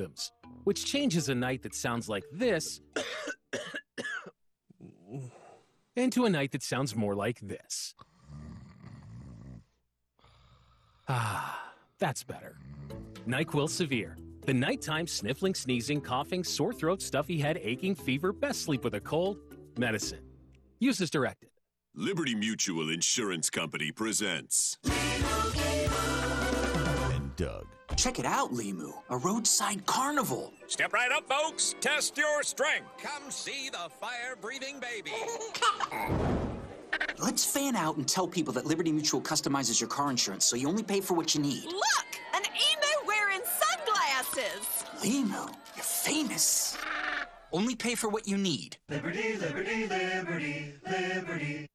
symptoms, which changes a night that sounds like this into a night that sounds more like this. Ah, that's better. NyQuil Severe. The nighttime sniffling, sneezing, coughing, sore throat, stuffy head, aching, fever, best sleep with a cold, medicine. Use as directed. Liberty Mutual Insurance Company presents. And Doug. Check it out, Limu, a roadside carnival. Step right up, folks. Test your strength. Come see the fire breathing baby. Let's fan out and tell people that Liberty Mutual customizes your car insurance so you only pay for what you need. Look! An emu wearing sunglasses! Limu, you're famous. Only pay for what you need. Liberty, liberty, liberty, liberty.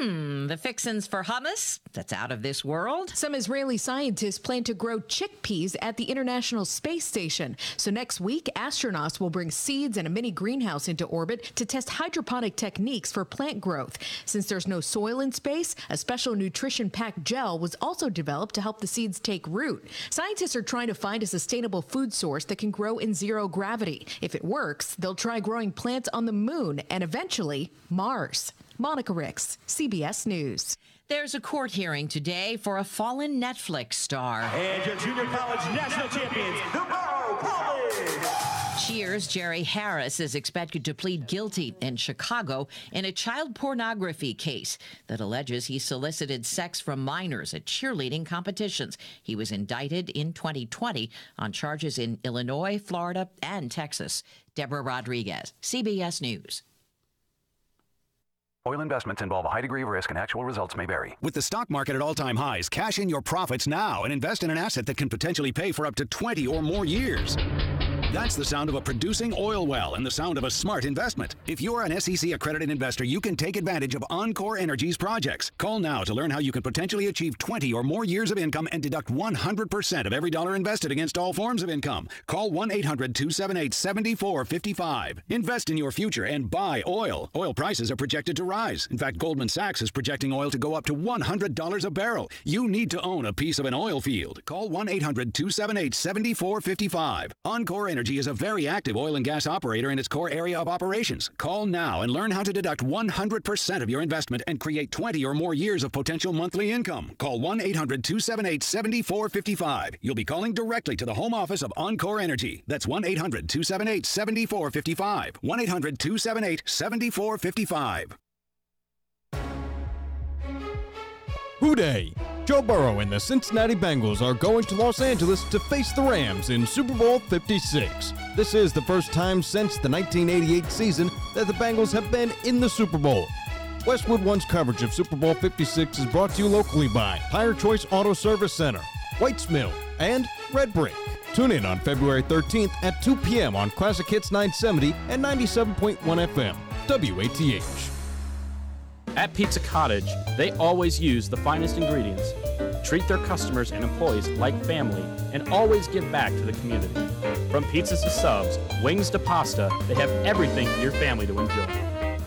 Hmm, the fixins for hummus? That's out of this world. Some Israeli scientists plan to grow chickpeas at the International Space Station. So next week, astronauts will bring seeds and a mini greenhouse into orbit to test hydroponic techniques for plant growth. Since there's no soil in space, a special nutrition packed gel was also developed to help the seeds take root. Scientists are trying to find a sustainable food source that can grow in zero gravity. If it works, they'll try growing plants on the moon and eventually Mars. Monica Ricks, CBS News. There's a court hearing today for a fallen Netflix star. And your junior college national champions, the Navarro College. Cheers, Jerry Harris is expected to plead guilty in Chicago in a child pornography case that alleges he solicited sex from minors at cheerleading competitions. He was indicted in 2020 on charges in Illinois, Florida, and Texas. Deborah Rodriguez, CBS News. Oil investments involve a high degree of risk and actual results may vary. With the stock market at all time highs, cash in your profits now and invest in an asset that can potentially pay for up to 20 or more years. That's the sound of a producing oil well and the sound of a smart investment. If you're an SEC accredited investor, you can take advantage of Encore Energy's projects. Call now to learn how you can potentially achieve 20 or more years of income and deduct 100% of every dollar invested against all forms of income. Call 1 800 278 7455. Invest in your future and buy oil. Oil prices are projected to rise. In fact, Goldman Sachs is projecting oil to go up to $100 a barrel. You need to own a piece of an oil field. Call 1 800 278 7455. Encore Energy Energy is a very active oil and gas operator in its core area of operations. Call now and learn how to deduct 100% of your investment and create 20 or more years of potential monthly income. Call 1 800 278 7455. You'll be calling directly to the home office of Encore Energy. That's 1 800 278 7455. 1 800 278 7455. Who Dey? Joe Burrow and the Cincinnati Bengals are going to Los Angeles to face the Rams in Super Bowl 56. This is the first time since the 1988 season that the Bengals have been in the Super Bowl. Westwood One's coverage of Super Bowl 56 is brought to you locally by Higher Choice Auto Service Center, White's Mill, and Red Brick. Tune in on February 13th at 2 p.m. on Classic Hits 970 and 97.1 FM, WATH. At Pizza Cottage, they always use the finest ingredients, treat their customers and employees like family, and always give back to the community. From pizzas to subs, wings to pasta, they have everything for your family to enjoy.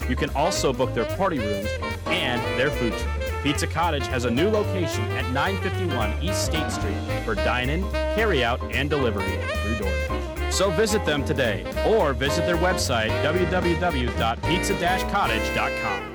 You can also book their party rooms and their food truck. Pizza Cottage has a new location at 951 East State Street for dine-in, carry-out, and delivery through DoorDash. So visit them today or visit their website www.pizza-cottage.com.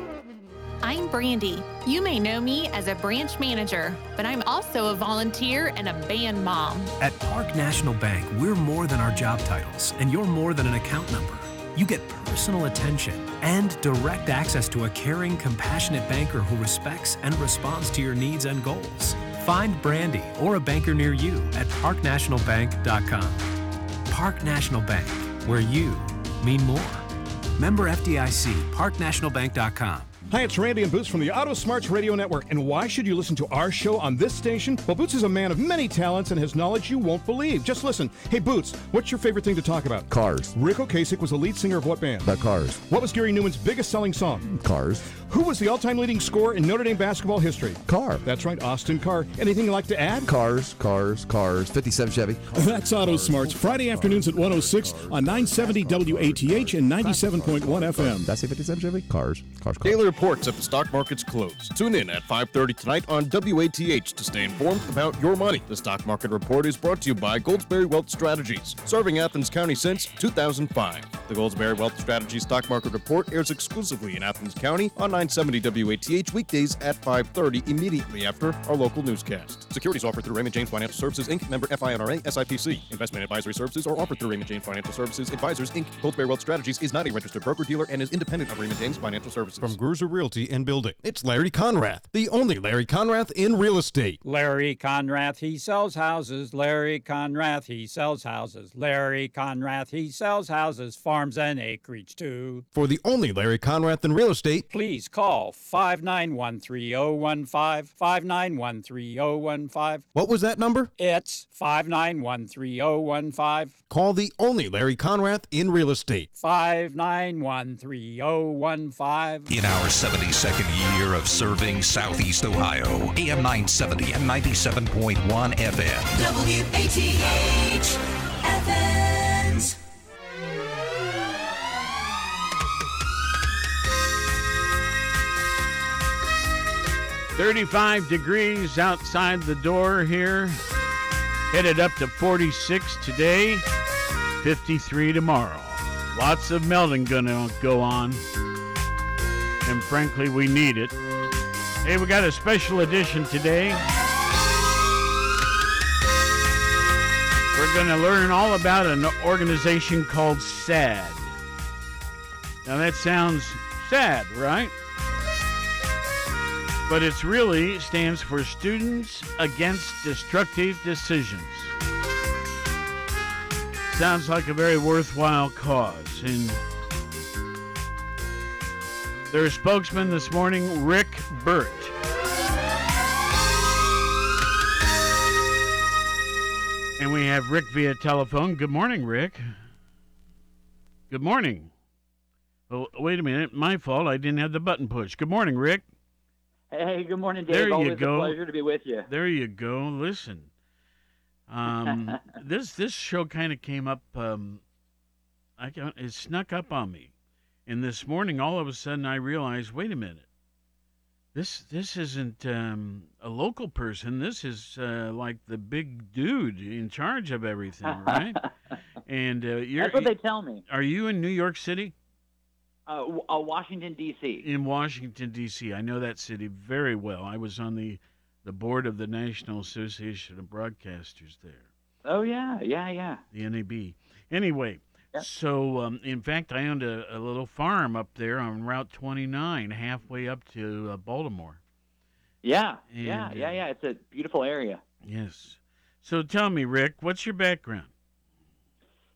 I'm Brandy. You may know me as a branch manager, but I'm also a volunteer and a band mom. At Park National Bank, we're more than our job titles, and you're more than an account number. You get personal attention and direct access to a caring, compassionate banker who respects and responds to your needs and goals. Find Brandy or a banker near you at parknationalbank.com. Park National Bank, where you mean more. Member FDIC, parknationalbank.com. Hi, it's Randy and Boots from the Auto Smarts Radio Network. And why should you listen to our show on this station? Well, Boots is a man of many talents and has knowledge you won't believe. Just listen. Hey, Boots, what's your favorite thing to talk about? Cars. Ric Ocasek was the lead singer of what band? The Cars. What was Gary Numan's biggest selling song? Cars. Who was the all-time leading scorer in Notre Dame basketball history? Car. That's right, Austin Carr. Anything you'd like to add? Cars, cars, cars. 57 Chevy. That's Auto Smarts. Friday afternoons at 106 on 970 WATH and 97.1 FM. Did I say 57 Chevy? Cars. Cars, cars. Taylor reports at the stock market's close. Tune in at 5:30 tonight on WATH to stay informed about your money. The stock market report is brought to you by Goldsberry Wealth Strategies, serving Athens County since 2005. The Goldsberry Wealth Strategies stock market report airs exclusively in Athens County on 970 WATH weekdays at 5:30 immediately after our local newscast. Securities offered through Raymond James Financial Services Inc., member FINRA SIPC. Investment advisory services are offered through Raymond James Financial Services Advisors Inc. Goldsberry Wealth Strategies is not a registered broker dealer and is independent of Raymond James Financial Services. From Gruser Realty and Building, it's Larry Conrath, the only Larry Conrath in real estate. Larry Conrath, he sells houses. Larry Conrath, he sells houses. Larry Conrath, he sells houses, farms, and acreage too. For the only Larry Conrath in real estate, Please call 591 3015. 591 3015. what was that number? It's 591 3015. Call the only Larry Conrath in real estate. 591 3015. In our 72nd year of serving Southeast Ohio, AM 970 and 97.1 FM. WATH Athens. Thirty-five degrees outside the door here. Headed up to 46 today, 53 tomorrow. Lots of melting gonna go on. And frankly, we need it. Hey, we got a special edition today. We're going to learn all about an organization called SADD. Now, that sounds sad, right? But it's really stands for Students Against Destructive Decisions. Sounds like a very worthwhile cause. And their spokesman this morning, Rick Burt. And we have Rick via telephone. Good morning, Rick. Good morning. Oh, wait a minute. My fault. I didn't have the button pushed. Good morning, Rick. Hey, good morning, Dave. There you Always go. a pleasure to be with you. There you go. Listen, um, this this show kind of came up. Um, I it snuck up on me, and this morning, all of a sudden, I realized, wait a minute, this this isn't um, a local person. This is uh, like the big dude in charge of everything, right? and uh, you're That's what they tell me. are you in New York City? Uh, uh, Washington D.C. in Washington D.C. I know that city very well. I was on the the board of the National Association of Broadcasters there, Oh yeah, yeah, yeah. the NAB. Anyway, so um, in fact, I owned a, a little farm up there on Route 29, halfway up to uh, Baltimore. Yeah, yeah, And, yeah, uh, yeah. It's a beautiful area. Yes. So tell me, Rick, what's your background?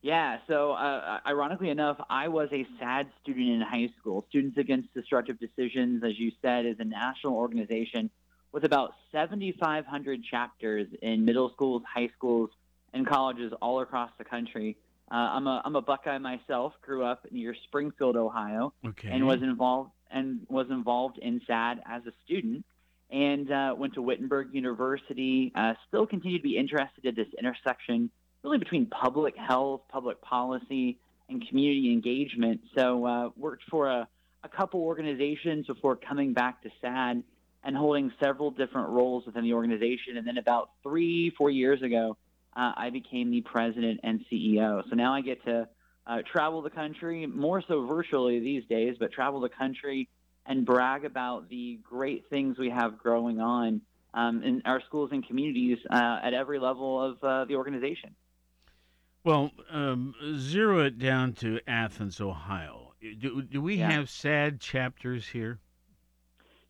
Yeah. So, uh, ironically enough, I was a SADD student in high school. Students Against Destructive Decisions, as you said, is a national organization with about 7,500 chapters in middle schools, high schools, and colleges all across the country. Uh, I'm a I'm a Buckeye myself. Grew up near Springfield, Ohio, Okay. and was involved and was involved in SADD as a student. And uh, went to Wittenberg University. Uh, still continue to be interested at this intersection, really between public health, public policy, and community engagement. So uh, worked for a, a couple organizations before coming back to SADD and holding several different roles within the organization. And then about three, four years ago, uh, I became the president and CEO. So now I get to uh, travel the country, more so virtually these days, but travel the country and brag about the great things we have growing on um, in our schools and communities uh, at every level of uh, the organization. Well, um, zero it down to Athens, Ohio. Do, do we Yeah. have SADD chapters here?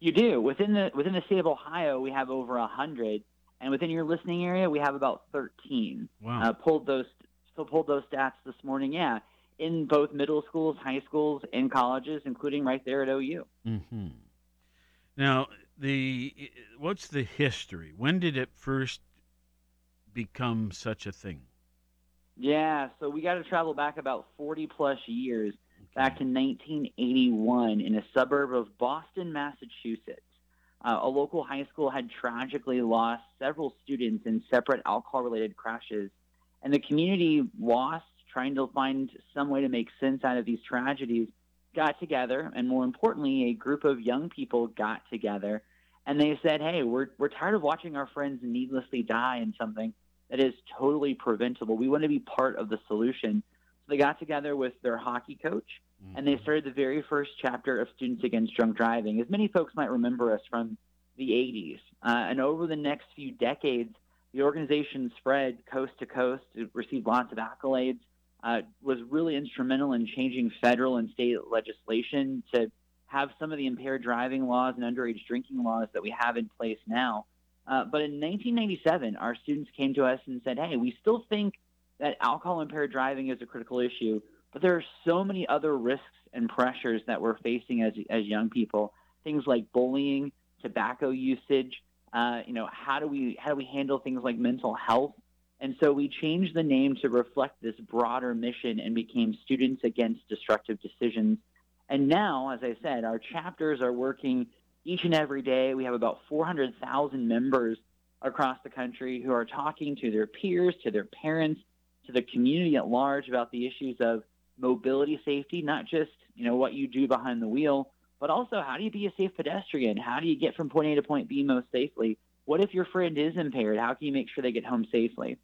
You do within the within the state of Ohio, we have over a hundred, and within your listening area, we have about thirteen. Wow. Uh, pulled those so pulled those stats this morning. Yeah, in both middle schools, high schools, and colleges, including right there at OU. Mm-hmm. Now, the what's the history? When did it first become such a thing? Yeah, so we got to travel back about 40 plus years, back to 1981 in a suburb of Boston, Massachusetts. Uh, a local high school had tragically lost several students in separate alcohol related crashes, and the community lost trying to find some way to make sense out of these tragedies. got together, and more importantly, a group of young people got together, and they said, "Hey, we're we're tired of watching our friends needlessly die in something that is totally preventable. We want to be part of the solution." So they got together with their hockey coach, and they started the very first chapter of Students Against Drunk Driving. As many folks might remember us from the 80s, uh, and over the next few decades, the organization spread coast to coast. It received lots of accolades. Uh, was really instrumental in changing federal and state legislation to have some of the impaired driving laws and underage drinking laws that we have in place now. Uh, but in 1997, our students came to us and said, "Hey, we still think that alcohol impaired driving is a critical issue, but there are so many other risks and pressures that we're facing as as young people. Things like bullying, tobacco usage. Uh, you know, how do we how do we handle things like mental health? And so we changed the name to reflect this broader mission and became Students Against Destructive Decisions. And now, as I said, our chapters are working each and every day. We have about 400,000 members across the country who are talking to their peers, to their parents, to the community at large about the issues of mobility safety, not just, you know, what you do behind the wheel, but also how do you be a safe pedestrian? How do you get from point A to point B most safely? What if your friend is impaired? How can you make sure they get home safely?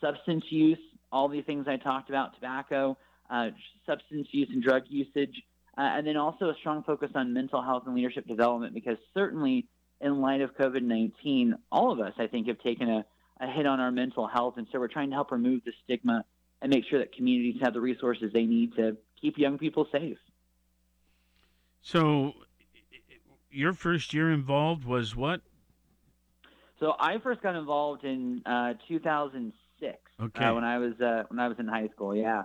Substance use, all the things I talked about, tobacco, uh, substance use and drug usage, uh, and then also a strong focus on mental health and leadership development because certainly in light of COVID 19, all of us, I think, have taken a, a hit on our mental health. And so we're trying to help remove the stigma and make sure that communities have the resources they need to keep young people safe. So, your first year involved was what? So I first got involved in uh, 2006 Okay. uh, when I was uh, when I was in high school. Yeah,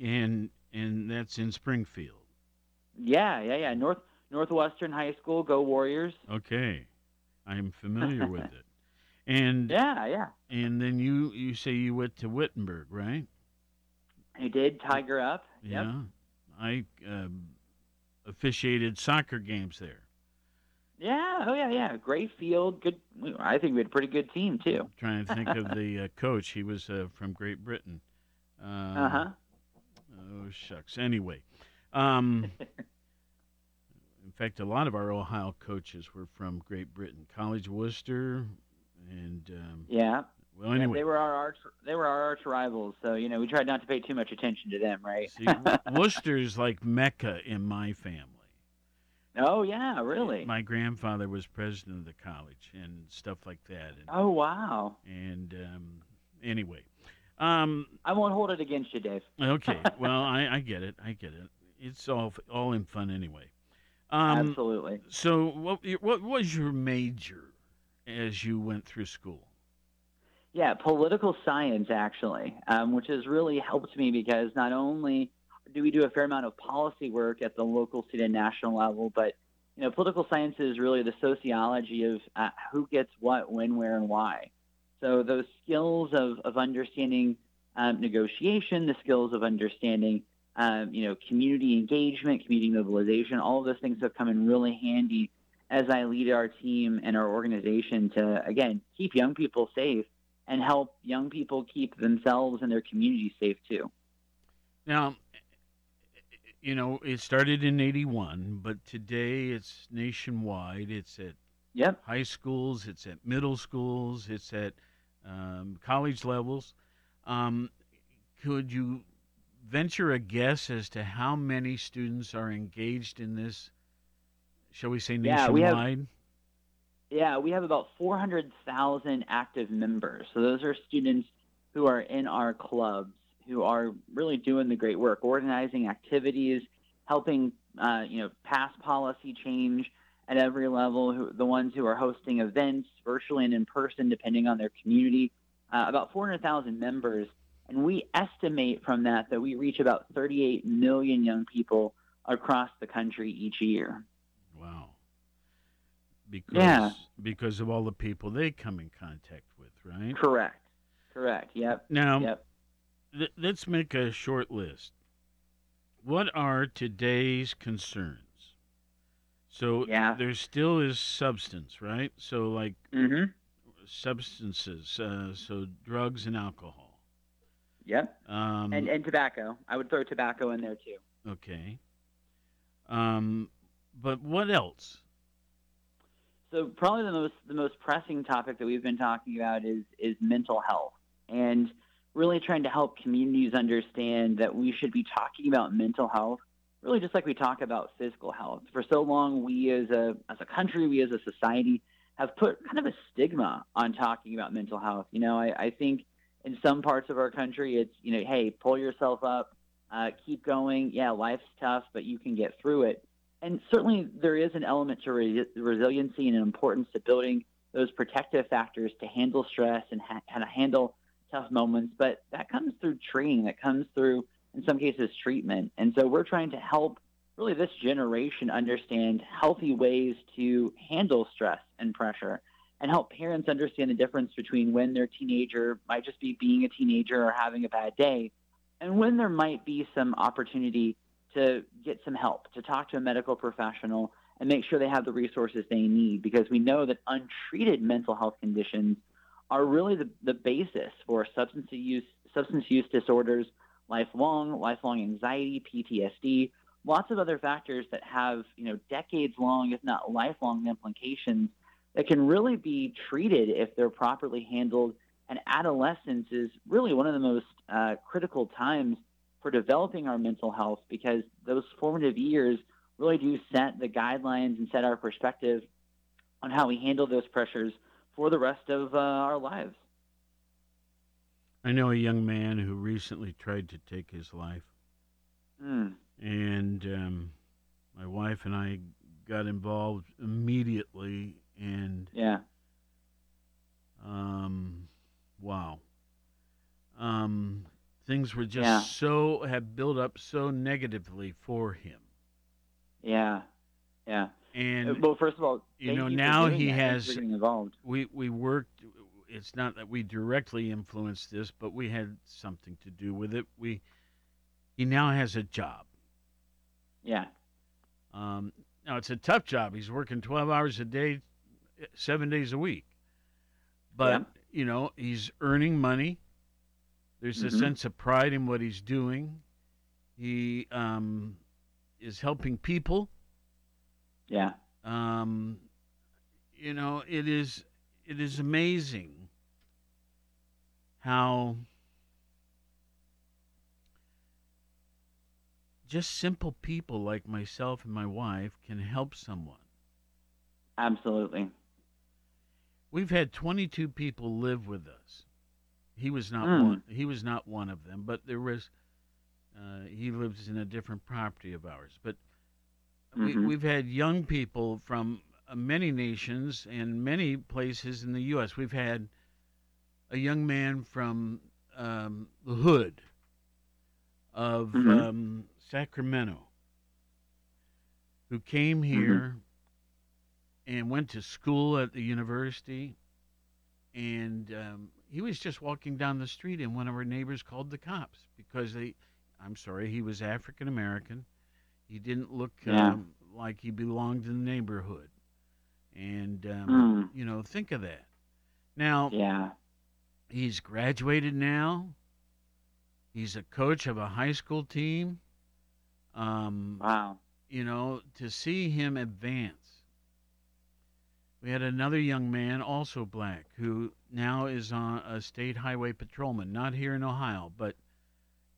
And and that's in Springfield. yeah, yeah, yeah. North Northwestern High School, go Warriors! Okay, I'm familiar with it. And Yeah, yeah. and then you you say you went to Wittenberg, right? I did Tiger up. Yep. Yeah, I um, officiated soccer games there. Yeah, oh yeah, yeah. Great field, good. I think we had a pretty good team too. trying to think of the uh, coach. He was uh, from Great Britain. Um, Uh huh. Oh shucks. Anyway, um, in fact, a lot of our Ohio coaches were from Great Britain. College Wooster, and um, Yeah. Well, Yeah, they were our arch. They were our arch rivals, so you know we tried not to pay too much attention to them, right? see, Wooster's like Mecca in my family. oh yeah, really? My grandfather was president of the college and stuff like that. And, Oh wow. and um, anyway, um, I won't hold it against you, Dave. Okay. Well, I, I get it. I get it. It's all all in fun anyway. Um, Absolutely. So, what what was your major as you went through school? Yeah, political science actually, um, which has really helped me because not only do we do a fair amount of policy work at the local, state, and national level, but you know, political science is really the sociology of uh, who gets what, when, where, and why. So those skills of of understanding um, negotiation, the skills of understanding, um, you know, community engagement, community mobilization, all of those things have come in really handy as I lead our team and our organization to again keep young people safe and help young people keep themselves and their communities safe too. Now, you know, it started in '81, but today it's nationwide. It's at Yep. high schools, it's at middle schools, it's at um, college levels. Um, could you venture a guess as to how many students are engaged in this? Shall we say nationwide? Yeah, we have- nationwide? Yeah, we have about 400,000 active members. So those are students who are in our clubs who are really doing the great work, organizing activities, helping uh, you know pass policy change at every level. Who, the ones who are hosting events virtually and in person, depending on their community. Uh, about 400,000 members, and we estimate from that that we reach about 38 million young people across the country each year. Because Yeah. because of all the people they come in contact with, right? Correct. Correct. Yep. Now, Yep. th- let's make a short list. What are today's concerns? So Yeah. there still is substance, right? So like mm-hmm. substances, uh, so drugs and alcohol. Yep. Um, and and tobacco. I would throw tobacco in there too. okay. Um, but what else? So probably the most the most pressing topic that we've been talking about is is mental health and really trying to help communities understand that we should be talking about mental health really just like we talk about physical health. For so long we as a as a country, we as a society have put kind of a stigma on talking about mental health. You know, I, I think in some parts of our country it's, you know, hey, pull yourself up, uh, keep going. Yeah, life's tough, but you can get through it. And certainly there is an element to re- resiliency and an importance to building those protective factors to handle stress and ha- how to handle tough moments. But that comes through training, that comes through, in some cases, treatment. And so we're trying to help really this generation understand healthy ways to handle stress and pressure and help parents understand the difference between when their teenager might just be being a teenager or having a bad day and when there might be some opportunity to get some help, to talk to a medical professional and make sure they have the resources they need because we know that untreated mental health conditions are really the, the basis for substance use substance use disorders, lifelong, lifelong anxiety, PTSD, lots of other factors that have, you know, decades long, if not lifelong implications that can really be treated if they're properly handled. And adolescence is really one of the most uh, critical times for developing our mental health because those formative years really do set the guidelines and set our perspective on how we handle those pressures for the rest of uh, our lives. I know a young man who recently tried to take his life. Mm. And um, my wife and I got involved immediately. And yeah. Um, wow. Um, things were just Yeah. so have built up so negatively for him. Yeah. Yeah. And Uh, well, first of all, you know for now he that. Has involved. we we worked it's not that we directly influenced this but we had something to do with it we he now has a job Yeah. um now it's a tough job he's working 12 hours a day 7 days a week but you know he's earning money there's a Mhm. sense of pride in what he's doing he um is helping people Yeah. um, you know, it is it is amazing how just simple people like myself and my wife can help someone. Absolutely. We've had 22 people live with us. He was not Mm. one. He was not one of them, but there was. Uh, he lives in a different property of ours, but we, Mhm. we've had young people from uh, many nations and many places in the U.S. We've had a young man from um, the hood of Mhm. um, Sacramento who came Mm-hmm. here and went to school at the university. And um, he was just walking down the street, and one of our neighbors called the cops because they, I'm sorry, he was African American. He didn't look Yeah. um, like he belonged in the neighborhood. And, um, Mm. you know, think of that. Now, Yeah. he's graduated now. He's a coach of a high school team. Um, Wow. you know, to see him advance. We had another young man, also black, who now is on a state highway patrolman, not here in Ohio, but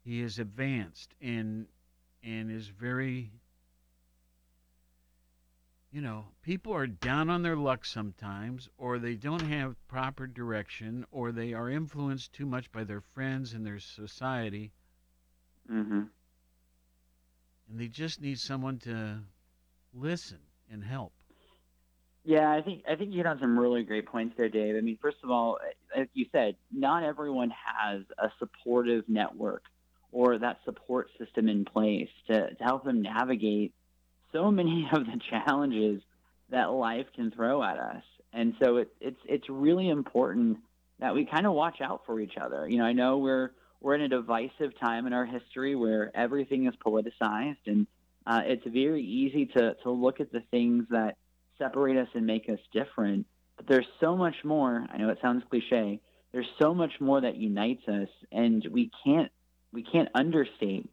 he is advanced and and is very you know, people are down on their luck sometimes, or they don't have proper direction, or they are influenced too much by their friends and their society, Mm-hmm. and they just need someone to listen and help. Yeah, I think I think you hit on some really great points there, Dave. I mean, first of all, like you said, not everyone has a supportive network or that support system in place to, to help them navigate so many of the challenges that life can throw at us. And so it, it's it's really important that we kind of watch out for each other. You know, I know we're we're in a divisive time in our history where everything is politicized, and uh, it's very easy to to look at the things that separate us and make us different. But there's so much more. I know it sounds cliche. There's so much more that unites us, and we can't we can't understate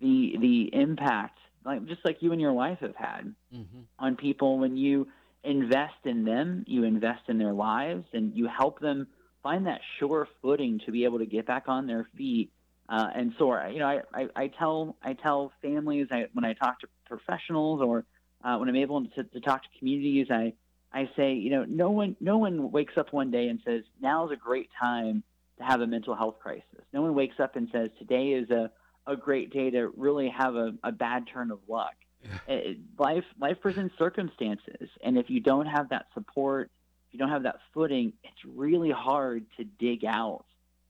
the the impact like just like you and your wife have had Mm-hmm. on people when you invest in them, you invest in their lives, and you help them find that sure footing to be able to get back on their feet uh, and soar. You know, I, I, I tell I tell families I, when I talk to professionals or uh, when I'm able to, to talk to communities, I I say, you know, no one no one wakes up one day and says now is a great time to have a mental health crisis. No one wakes up and says today is a a great day to really have a, a bad turn of luck. It- life life presents circumstances, and if you don't have that support, if you don't have that footing, it's really hard to dig out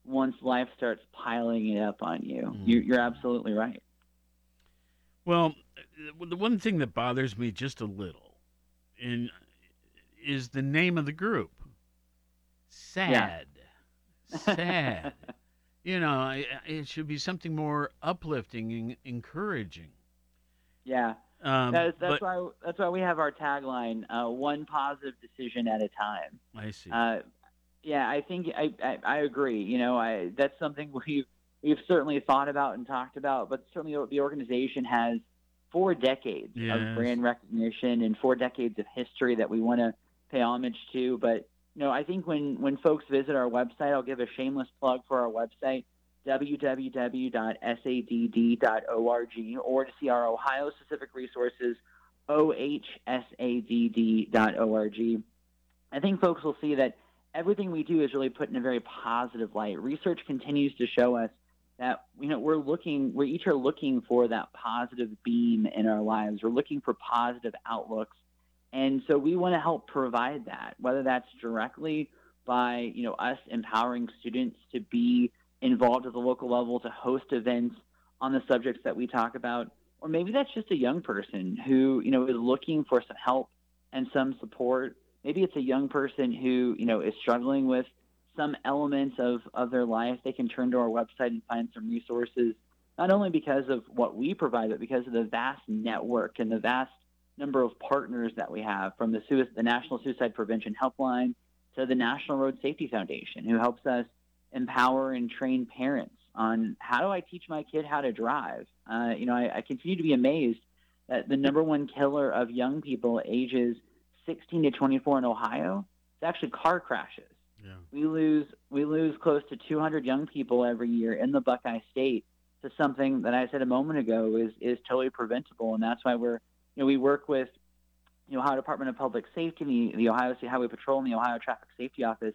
once life starts piling it up on you. You're, you're absolutely right. Well, the one thing that bothers me just a little, in is the name of the group. Sad, sad. you know, it should be something more uplifting and encouraging. Yeah. Um, that's that's but- why that's why we have our tagline: uh, "One positive decision at a time." I see. Uh, yeah, I think I, I I agree. You know, I that's something we've we've certainly thought about and talked about, but certainly the organization has four decades Yes. of brand recognition and four decades of history that we want to pay homage to. But you know, I think when when folks visit our website, I'll give a shameless plug for our website www.sadd.org or to see our Ohio specific resources ohsadd.org. I think folks will see that everything we do is really put in a very positive light. Research continues to show us that you know we're looking we each are looking for that positive beam in our lives. We're looking for positive outlooks. And so we want to help provide that, whether that's directly by, you know, us empowering students to be involved at the local level to host events on the subjects that we talk about, or maybe that's just a young person who, you know, is looking for some help and some support. Maybe it's a young person who, you know, is struggling with some elements of, of their life. They can turn to our website and find some resources, not only because of what we provide, but because of the vast network and the vast number of partners that we have from the, the National Suicide Prevention Helpline to the National Road Safety Foundation, who helps us empower and train parents on how do I teach my kid how to drive. Uh, you know, I, I continue to be amazed that the number one killer of young people ages 16 to 24 in Ohio is actually car crashes. Yeah. We lose we lose close to 200 young people every year in the Buckeye State to something that I said a moment ago is is totally preventable, and that's why we're you know we work with the Ohio Department of Public Safety, the, the Ohio State Highway Patrol, and the Ohio Traffic Safety Office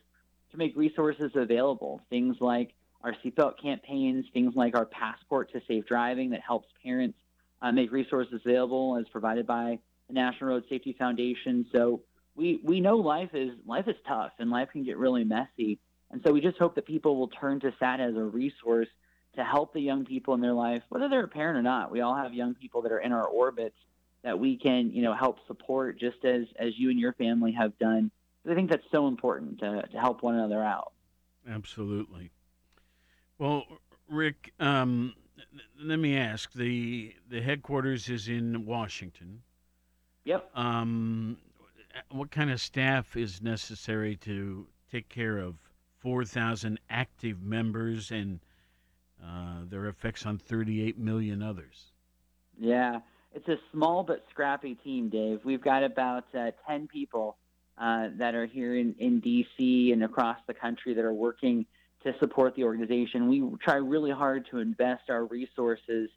to make resources available. Things like our seatbelt campaigns, things like our passport to safe driving that helps parents uh, make resources available as provided by the National Road Safety Foundation. So we we know life is life is tough and life can get really messy, and so we just hope that people will turn to SADD as a resource to help the young people in their life, whether they're a parent or not. We all have young people that are in our orbits that we can you know help support just as as you and your family have done. I think that's so important to, to help one another out. Absolutely. Well, Rick, um, let me ask the the headquarters is in Washington. Yep. Um, what kind of staff is necessary to take care of four thousand active members and uh, their effects on thirty-eight million others? Yeah, it's a small but scrappy team, Dave. We've got about uh, 10 people uh, that are here in, in D.C. and across the country that are working to support the organization. We try really hard to invest our resources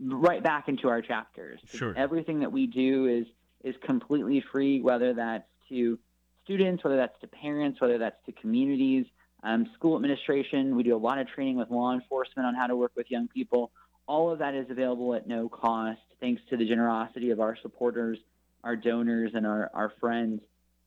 right back into our chapters. Sure. Everything that we do is is completely free, whether that's to students, whether that's to parents, whether that's to communities, um, school administration. We do a lot of training with law enforcement on how to work with young people. All of that is available at no cost, thanks to the generosity of our supporters, our donors, and our, our friends.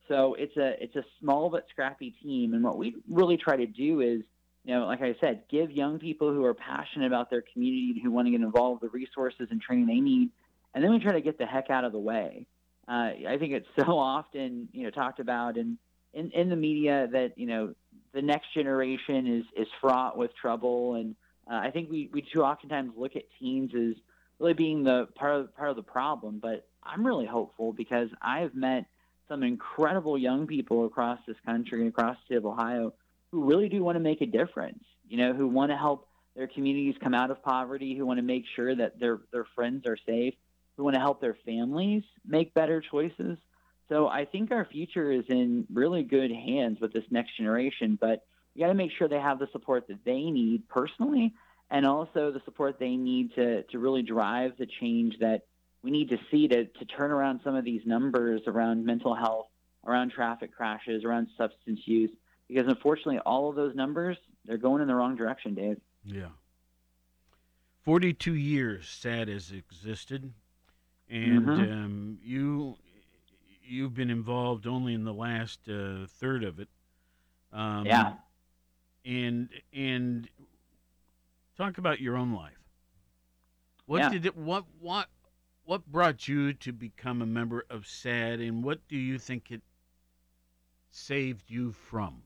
So it's a it's a small but scrappy team, and what we really try to do is, you know, like I said, give young people who are passionate about their community and who want to get involved the resources and training they need, and then we try to get the heck out of the way. Uh, I think it's so often you know talked about in, in in the media that you know the next generation is is fraught with trouble, and uh, I think we we too oftentimes look at teens as really being the part of part of the problem. But I'm really hopeful because I've met some incredible young people across this country and across the state of Ohio who really do want to make a difference. You know, who want to help their communities come out of poverty, who want to make sure that their their friends are safe. Who want to help their families make better choices. So I think our future is in really good hands with this next generation, but you got to make sure they have the support that they need personally and also the support they need to, to really drive the change that we need to see to, to turn around some of these numbers around mental health, around traffic crashes, around substance use, because unfortunately, all of those numbers, they're going in the wrong direction, Dave. Yeah. 42 years SADD has existed, and Mhm. um, you you've been involved only in the last uh, third of it. Um, Yeah. And and talk about your own life. What Yeah. did it? What what what brought you to become a member of SADD, and what do you think it saved you from?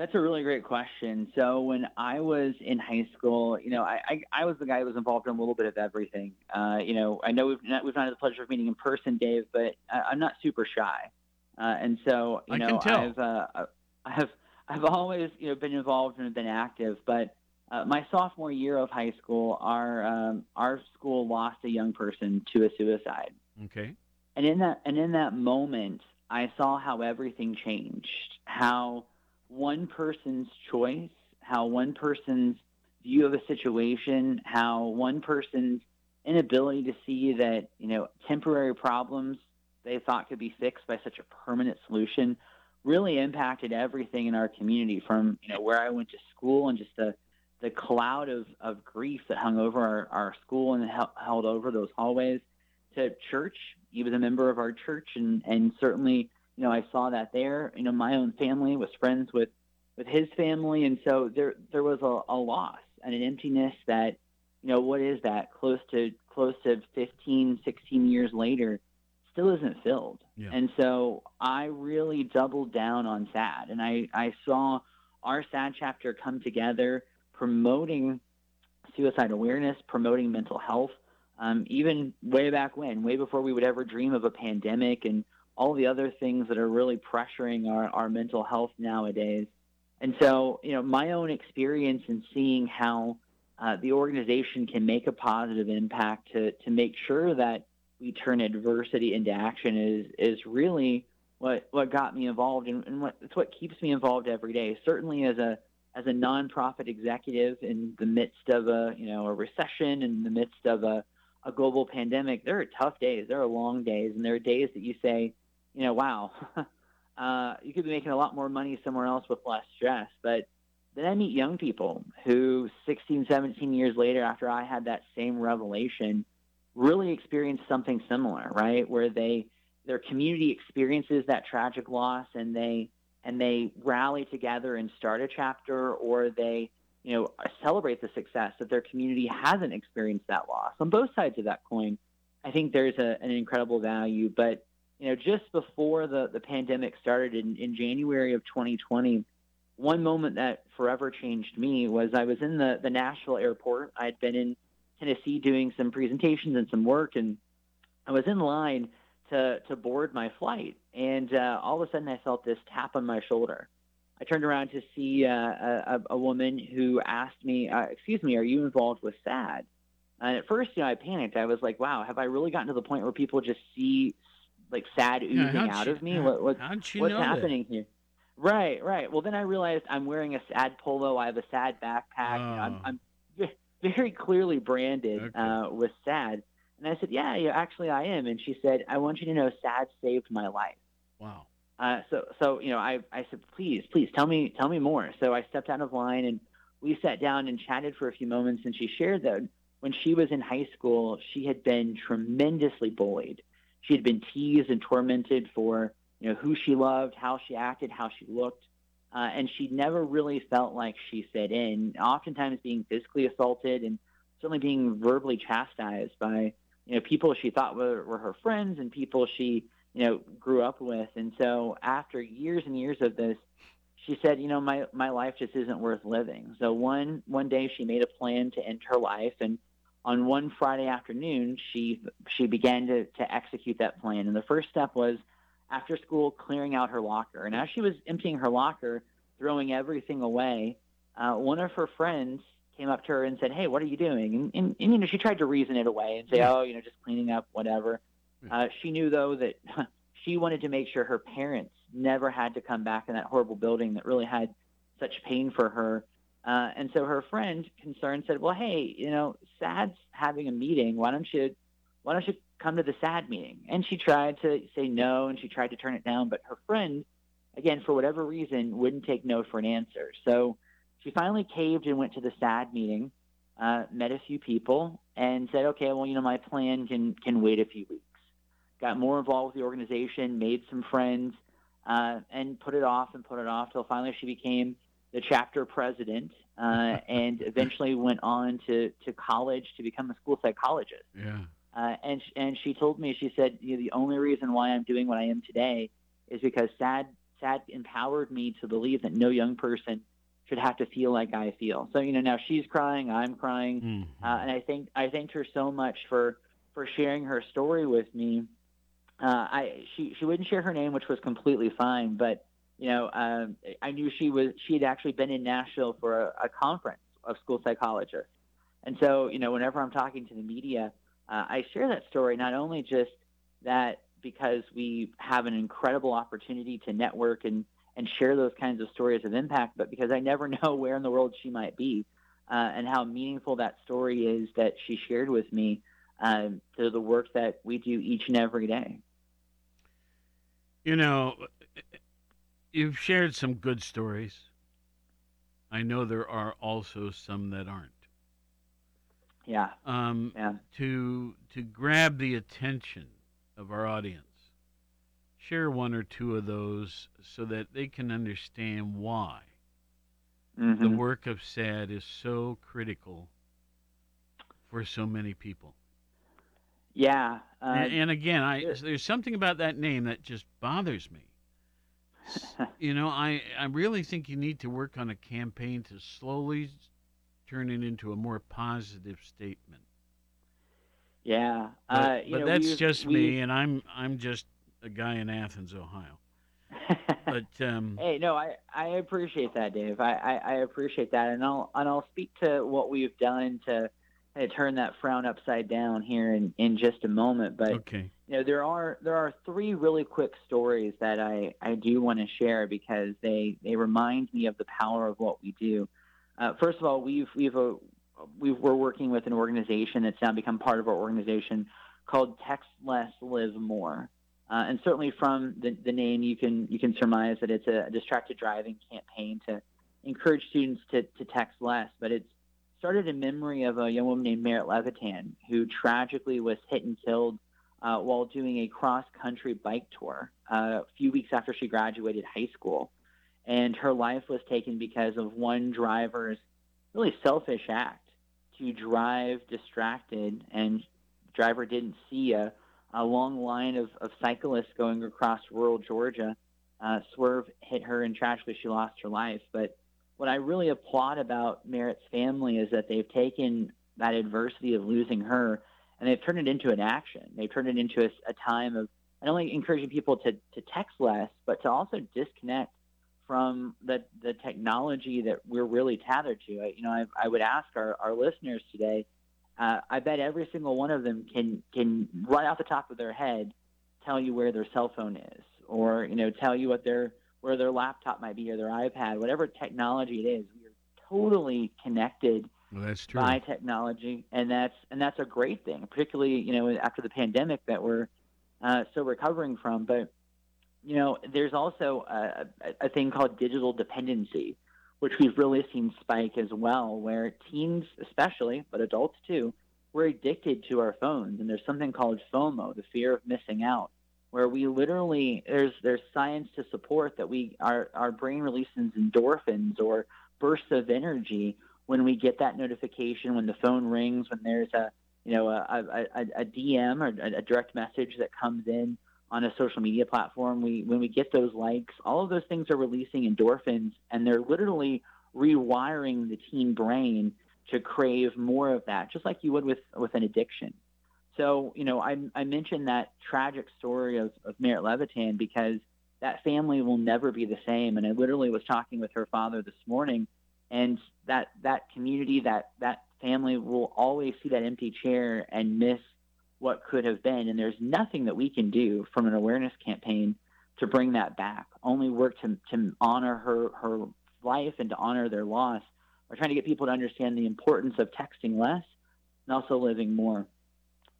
That's a really great question. So when I was in high school, you know, I, I, I was the guy who was involved in a little bit of everything. Uh, you know, I know we've not, we've not had the pleasure of meeting in person, Dave, but I, I'm not super shy, uh, and so you I know, I've, uh, I've I've always you know been involved and been active. But uh, my sophomore year of high school, our um, our school lost a young person to a suicide. Okay. And in that and in that moment, I saw how everything changed. How one person's choice, how one person's view of a situation, how one person's inability to see that, you know, temporary problems they thought could be fixed by such a permanent solution really impacted everything in our community from, you know, where I went to school and just the the cloud of, of grief that hung over our, our school and held, held over those hallways to church. He was a member of our church, and and certainly, you know, I saw that there. You know, my own family was friends with with his family, and so there there was a, a loss and an emptiness that, you know, what is that? Close to close to 15, 16 years later, still isn't filled. Yeah. And so I really doubled down on SADD, and I I saw our SADD chapter come together, promoting suicide awareness, promoting mental health um, even way back when, way before we would ever dream of a pandemic and all the other things that are really pressuring our, our mental health nowadays. And so, you know, my own experience in seeing how uh, the organization can make a positive impact to, to make sure that we turn adversity into action is, is really what, what got me involved and, and what, it's what keeps me involved every day. Certainly as a, as a nonprofit executive in the midst of a, you know, a recession, in the midst of a, a global pandemic, there are tough days. There are long days, and there are days that you say, you know, wow, uh, you could be making a lot more money somewhere else with less stress. But then I meet young people who, 16, 17 years later, after I had that same revelation, really experienced something similar, right? Where they their community experiences that tragic loss, and they and they rally together and start a chapter, or they you know, celebrate the success that their community hasn't experienced that loss. On both sides of that coin, I think there's a, an incredible value. But, you know, just before the, the pandemic started in, in January of 2020, one moment that forever changed me was I was in the, the Nashville airport. I had been in Tennessee doing some presentations and some work, and I was in line to, to board my flight. And uh, all of a sudden, I felt this tap on my shoulder. I turned around to see uh, a, a woman who asked me, uh, "Excuse me, are you involved with SADD?" And at first, you know, I panicked. I was like, "Wow, have I really gotten to the point where people just see like SADD oozing Yeah, out you- of me? What, what, what's know that? happening here?" Right, right. Well, then I realized I'm wearing a SADD polo. I have a SADD backpack. you know, I'm, Oh. I'm very clearly branded uh, with SADD. And I said, "Yeah, yeah, actually, I am." And she said, "I want you to know, SADD saved my life." Wow. Uh, so, so you know, I, I said, please, please tell me, tell me more. So I stepped out of line and we sat down and chatted for a few moments. And she shared that when she was in high school, she had been tremendously bullied. She had been teased and tormented for, you know, who she loved, how she acted, how she looked. Uh, and she never really felt like she fit in, oftentimes being physically assaulted and certainly being verbally chastised by, you know, people she thought were, were her friends and people she, you know, grew up with. And so after years and years of this, she said, you know, my, my life just isn't worth living. So one, one day she made a plan to end her life. And on one Friday afternoon, she, she began to, to execute that plan. And the first step was after school, clearing out her locker. And as she was emptying her locker, throwing everything away, uh, one of her friends came up to her and said, "Hey, what are you doing?" And, and, and you know, she tried to reason it away and say, Yeah. "Oh, you know, just cleaning up, whatever." Uh, she knew though that she wanted to make sure her parents never had to come back in that horrible building that really had such pain for her. Uh, and so her friend, concerned, said, "Well, hey, you know, SADD's having a meeting. Why don't you, why don't you come to the SADD meeting?" And she tried to say no, and she tried to turn it down, but her friend, again, for whatever reason, wouldn't take no for an answer. So she finally caved and went to the SADD meeting, uh, met a few people, and said, "Okay, well, you know, my plan can can wait a few weeks." Got more involved with the organization, made some friends, uh, and put it off and put it off till finally she became the chapter president, uh, and eventually went on to to college to become a school psychologist. Yeah. Uh, and and she told me, she said, you know, the only reason why I'm doing what I am today is because SADD SADD empowered me to believe that no young person should have to feel like I feel. So you know, now she's crying, I'm crying, uh, and I think I thanked her so much for for sharing her story with me. Uh, I she she wouldn't share her name, which was completely fine, but you know, um, I knew she was she had actually been in Nashville for a, a conference of school psychologists. And so, you know, whenever I'm talking to the media, uh, I share that story not only just that because we have an incredible opportunity to network and, and share those kinds of stories of impact, but because I never know where in the world she might be uh, and how meaningful that story is that she shared with me um, to the work that we do each and every day. You know, you've shared some good stories. I know there are also some that aren't. Yeah. Um, yeah. To to grab the attention of our audience, share one or two of those so that they can understand why the Mhm. work of SADD is so critical for so many people. Yeah. Uh, and, and again, I there's something about that name that just bothers me. You know, I I really think you need to work on a campaign to slowly turn it into a more positive statement. yeah. But, uh, you but know, that's we've- just we've- me, and I'm I'm just a guy in Athens, Ohio. but um, Hey, no, I, I appreciate that, Dave. I, I, I appreciate that, and I'll and I'll speak to what we've done to uh, turn that frown upside down here in, in just a moment. But okay, you know, there are there are three really quick stories that I, I do want to share because they they remind me of the power of what we do. Uh, first of all, we've we've uh, we we're working with an organization that's now become part of our organization called Text Less, Live More. Uh, and certainly from the, the name, you can you can surmise that it's a distracted driving campaign to encourage students to, to text less. But it's started in memory of a young woman named Merritt Levitan, who tragically was hit and killed uh, while doing a cross country bike tour uh, a few weeks after she graduated high school. And her life was taken because of one driver's really selfish act to drive distracted, and driver didn't see a, a long line of, of cyclists going across rural Georgia. Uh, swerve hit her, and tragically she lost her life. But what I really applaud about Merritt's family is that they've taken that adversity of losing her and they've turned it into an action. They've turned it into a, a time of not only encouraging people to, to text less, but to also disconnect from the, the technology that we're really tethered to. I- You know, I, I would ask our, our listeners today, uh, I bet every single one of them can, can right off the top of their head tell you where their cell phone is or, you know, tell you what their, where their laptop might be or their iPad, whatever technology it is. We are totally connected well, that's true. by technology, and that's and that's a great thing, particularly you know after the pandemic that we're uh, still recovering from. But you know, there's also a, a, thing called digital dependency, which we've really seen spike as well, where teens, especially, but adults too, we're addicted to our phones, and there's something called FOMO, the fear of missing out, where we literally there's there's science to support that we our our brain releases endorphins or bursts of energy when we get that notification, when the phone rings, when there's a you know a, a, a, DM or a, a direct message that comes in on a social media platform, we when we get those likes, all of those things are releasing endorphins, and they're literally rewiring the teen brain to crave more of that, just like you would with with an addiction. So you know, I, I mentioned that tragic story of, of Merritt Levitan because that family will never be the same. And I literally was talking with her father this morning and that that community, that that family will always see that empty chair and miss what could have been. And there's nothing that we can do from an awareness campaign to bring that back. Only work to to honor her her life and to honor their loss. We're trying to get people to understand the importance of texting less and also living more.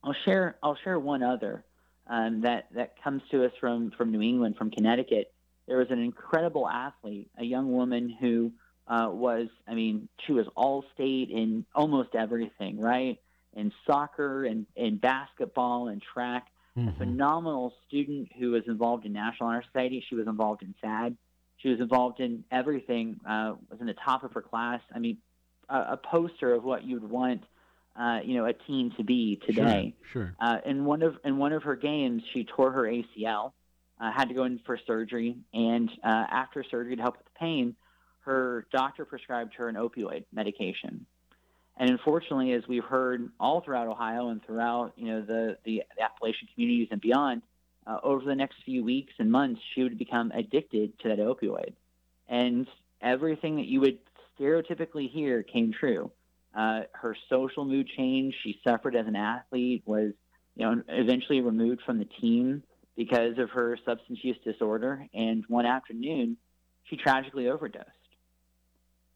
I'll share I'll share one other um, that that comes to us from from New England, from Connecticut. There was an incredible athlete, a young woman who uh, was, I mean, she was all state in almost everything, right? In soccer and in basketball and track. Mm-hmm. A phenomenal student who was involved in National Honor Society. She was involved in SADD. She was involved in everything. Uh, was in the top of her class. I mean, a, a poster of what you'd want uh, you know, a teen to be today. Sure. sure. Uh, in one of in one of her games, she tore her ACL, uh, had to go in for surgery, and uh, after surgery to help with the pain, her doctor prescribed her an opioid medication. And unfortunately, as we've heard all throughout Ohio and throughout you know the the, Appalachian communities and beyond, uh, over the next few weeks and months, she would become addicted to that opioid, and everything that you would stereotypically hear came true. Uh, her social mood changed. She suffered as an athlete, was you know eventually removed from the team because of her substance use disorder. And one afternoon, she tragically overdosed.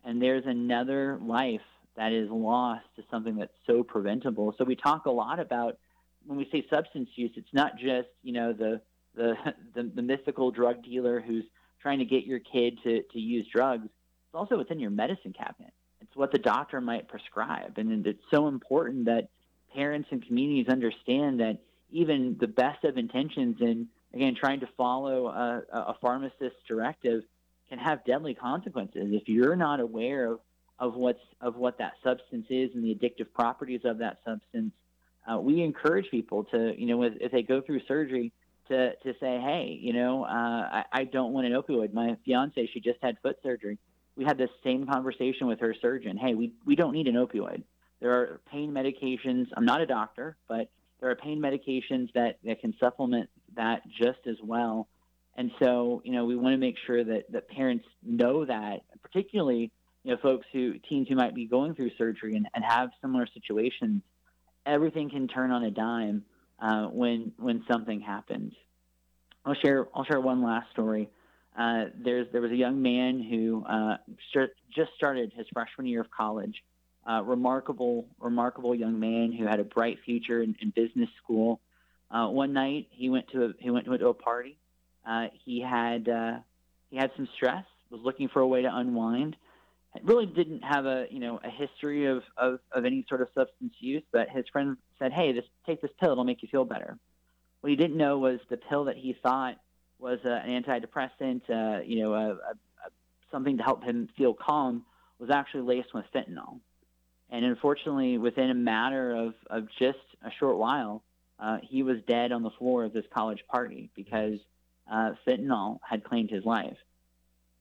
And there's another life that is lost to something that's so preventable. So we talk a lot about when we say substance use, it's not just you know the the the, the mythical drug dealer who's trying to get your kid to, to use drugs. It's also within your medicine cabinet it's what the doctor might prescribe. And it's so important that parents and communities understand that even the best of intentions and again trying to follow a, a pharmacist's directive can have deadly consequences if you're not aware of, of what's of what that substance is and the addictive properties of that substance. Uh, we encourage people to, you know, if, they go through surgery, to to say, hey, you know, uh, I, I don't want an opioid. My fiance, she just had foot surgery we had the same conversation with her surgeon. Hey, we, we don't need an opioid. There are pain medications. I'm not a doctor, but there are pain medications that, that can supplement that just as well. And so, you know, we want to make sure that, that parents know that, particularly, you know, folks who, teens who might be going through surgery and, and have similar situations, everything can turn on a dime uh, when, when something happens. I'll share, I'll share one last story. Uh, there's there was a young man who uh, just started his freshman year of college. Uh, remarkable, remarkable young man who had a bright future in, in business school. Uh, one night he went to a, he went to a party. Uh, he had uh, he had some stress. Was looking for a way to unwind. Really didn't have a you know a history of, of, of any sort of substance use, but his friend said, "Hey, this take this pill. It'll make you feel better." What he didn't know was the pill that he thought was uh, an antidepressant, uh, you know, a, a, a, something to help him feel calm, was actually laced with fentanyl. And unfortunately, within a matter of, of just a short while, uh, he was dead on the floor of this college party because uh, fentanyl had claimed his life.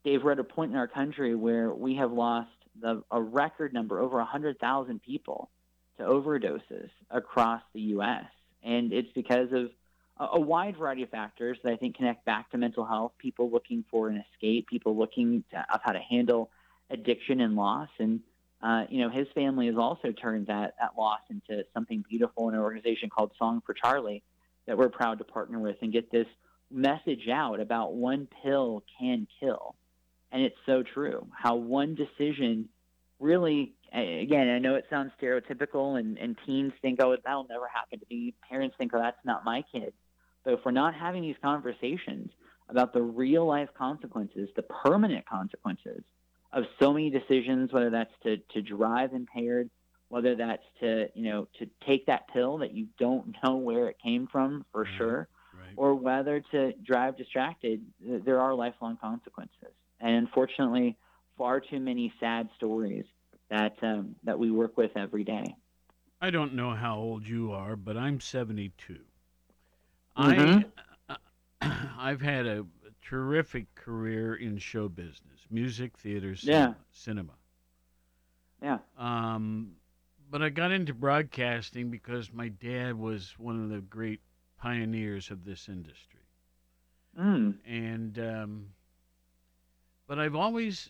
Dave, we're at a point in our country where we have lost the, a record number, over 100,000 people, to overdoses across the U.S. And it's because of a, wide variety of factors that I think connect back to mental health. People looking for an escape, people looking to, of how to handle addiction and loss, and uh, you know his family has also turned that that loss into something beautiful in an organization called Song for Charlie that we're proud to partner with and get this message out about one pill can kill, and it's so true. How one decision really again, I know it sounds stereotypical, and, and teens think, oh, that'll never happen to me. Parents think, oh, that's not my kid. But if we're not having these conversations about the real life consequences, the permanent consequences of so many decisions, whether that's to, to drive impaired, whether that's to, you know, to take that pill that you don't know where it came from for mm-hmm. sure, right. or whether to drive distracted, there are lifelong consequences. And unfortunately, far too many sad stories that um, that we work with every day. I don't know how old you are, but I'm 72. Mm-hmm. I I've had a terrific career in show business, music, theater, cinema. Yeah. cinema. Yeah. Um, but I got into broadcasting because my dad was one of the great pioneers of this industry. Mm. And um, but I've always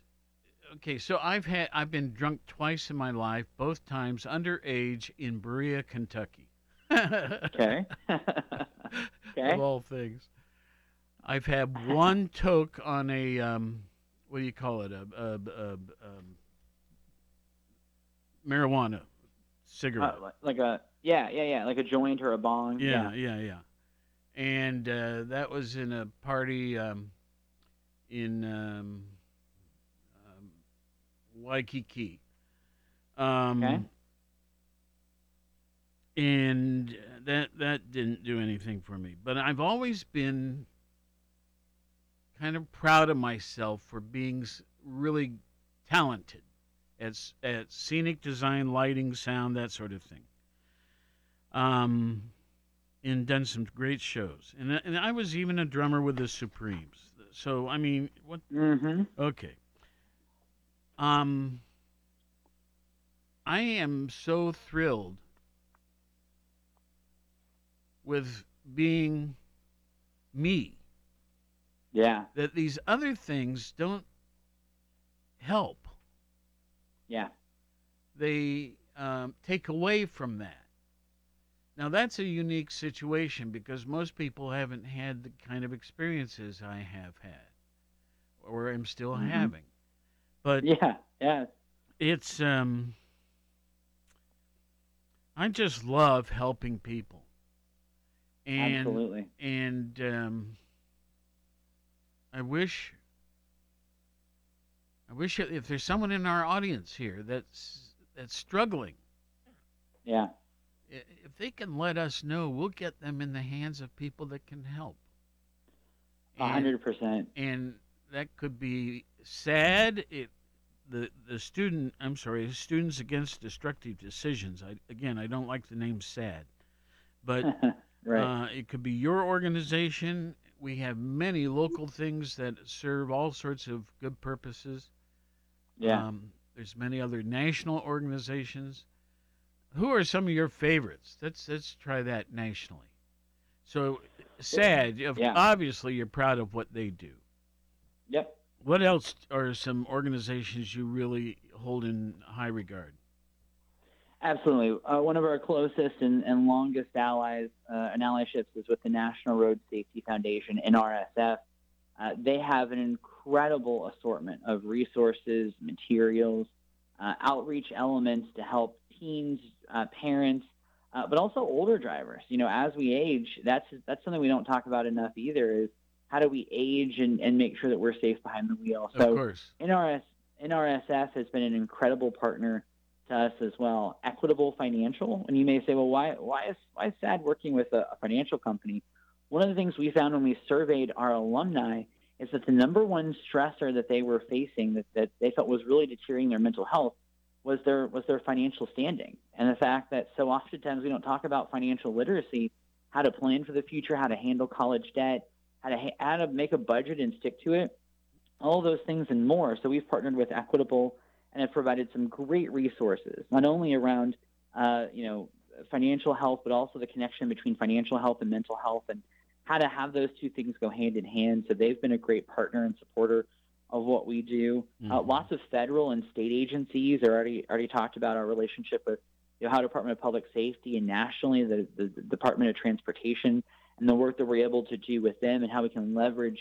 okay, so I've had I've been drunk twice in my life, both times underage in Berea, Kentucky. Okay. okay. Of all things, I've had one toke on a um, what do you call it? A, a, a, um, marijuana cigarette. Uh, like a yeah, yeah, yeah, like a joint or a bong. Yeah, yeah, yeah. And uh, that was in a party um, in um, um, Waikiki. Um, Okay. And that that didn't do anything for me. But I've always been kind of proud of myself for being really talented at at scenic design, lighting, sound, that sort of thing um, and done some great shows. And and I was even a drummer with the Supremes. So I mean, what? Mm-hmm. Okay. Um, I am so thrilled with being me Yeah, that these other things don't help. yeah. they um, take away from that. Now, that's a unique situation because most people haven't had the kind of experiences I have had or am still Mhm. having. But Yeah, yeah. it's, um, I just love helping people. And, Absolutely. And um, I wish, I wish if there's someone in our audience here that's that's struggling, Yeah. If they can let us know, we'll get them in the hands of people that can help. A hundred percent. And that could be SADD. It the the student I'm sorry, Students Against Destructive Decisions. I again I don't like the name SADD. But Right. uh, it could be your organization. We have many local things that serve all sorts of good purposes. Yeah. Um, there's many other national organizations. Who are some of your favorites? Let's let's try that nationally. So, SADD. Yeah. Obviously, you're proud of what they do. Yep. What else are some organizations you really hold in high regard? Absolutely. Uh, one of our closest and, and longest allies uh, and allyships is with the National Road Safety Foundation, NRSF. Uh, they have an incredible assortment of resources, materials, uh, outreach elements to help teens, uh, parents, uh, but also older drivers. You know, as we age, that's that's something we don't talk about enough either. Is how do we age and, and make sure that we're safe behind the wheel? Of So course. NRS, NRSF has been an incredible partner to us as well. Equitable Financial, and you may say, well, why why is why is SADD working with a, a financial company? One of the things we found when we surveyed our alumni is that the number one stressor that they were facing that, that they felt was really deteriorating their mental health was their was their financial standing and the fact that so oftentimes we don't talk about financial literacy, how to plan for the future, how to handle college debt, how to ha- how to make a budget and stick to it, all those things and more. So we've partnered with Equitable and have provided some great resources, not only around uh, you know financial health, but also the connection between financial health and mental health, and how to have those two things go hand in hand. So they've been a great partner and supporter of what we do. Uh, lots of federal and state agencies are already already talked about our relationship with the Ohio Department of Public Safety and nationally the, the, the Department of Transportation and the work that we're able to do with them and how we can leverage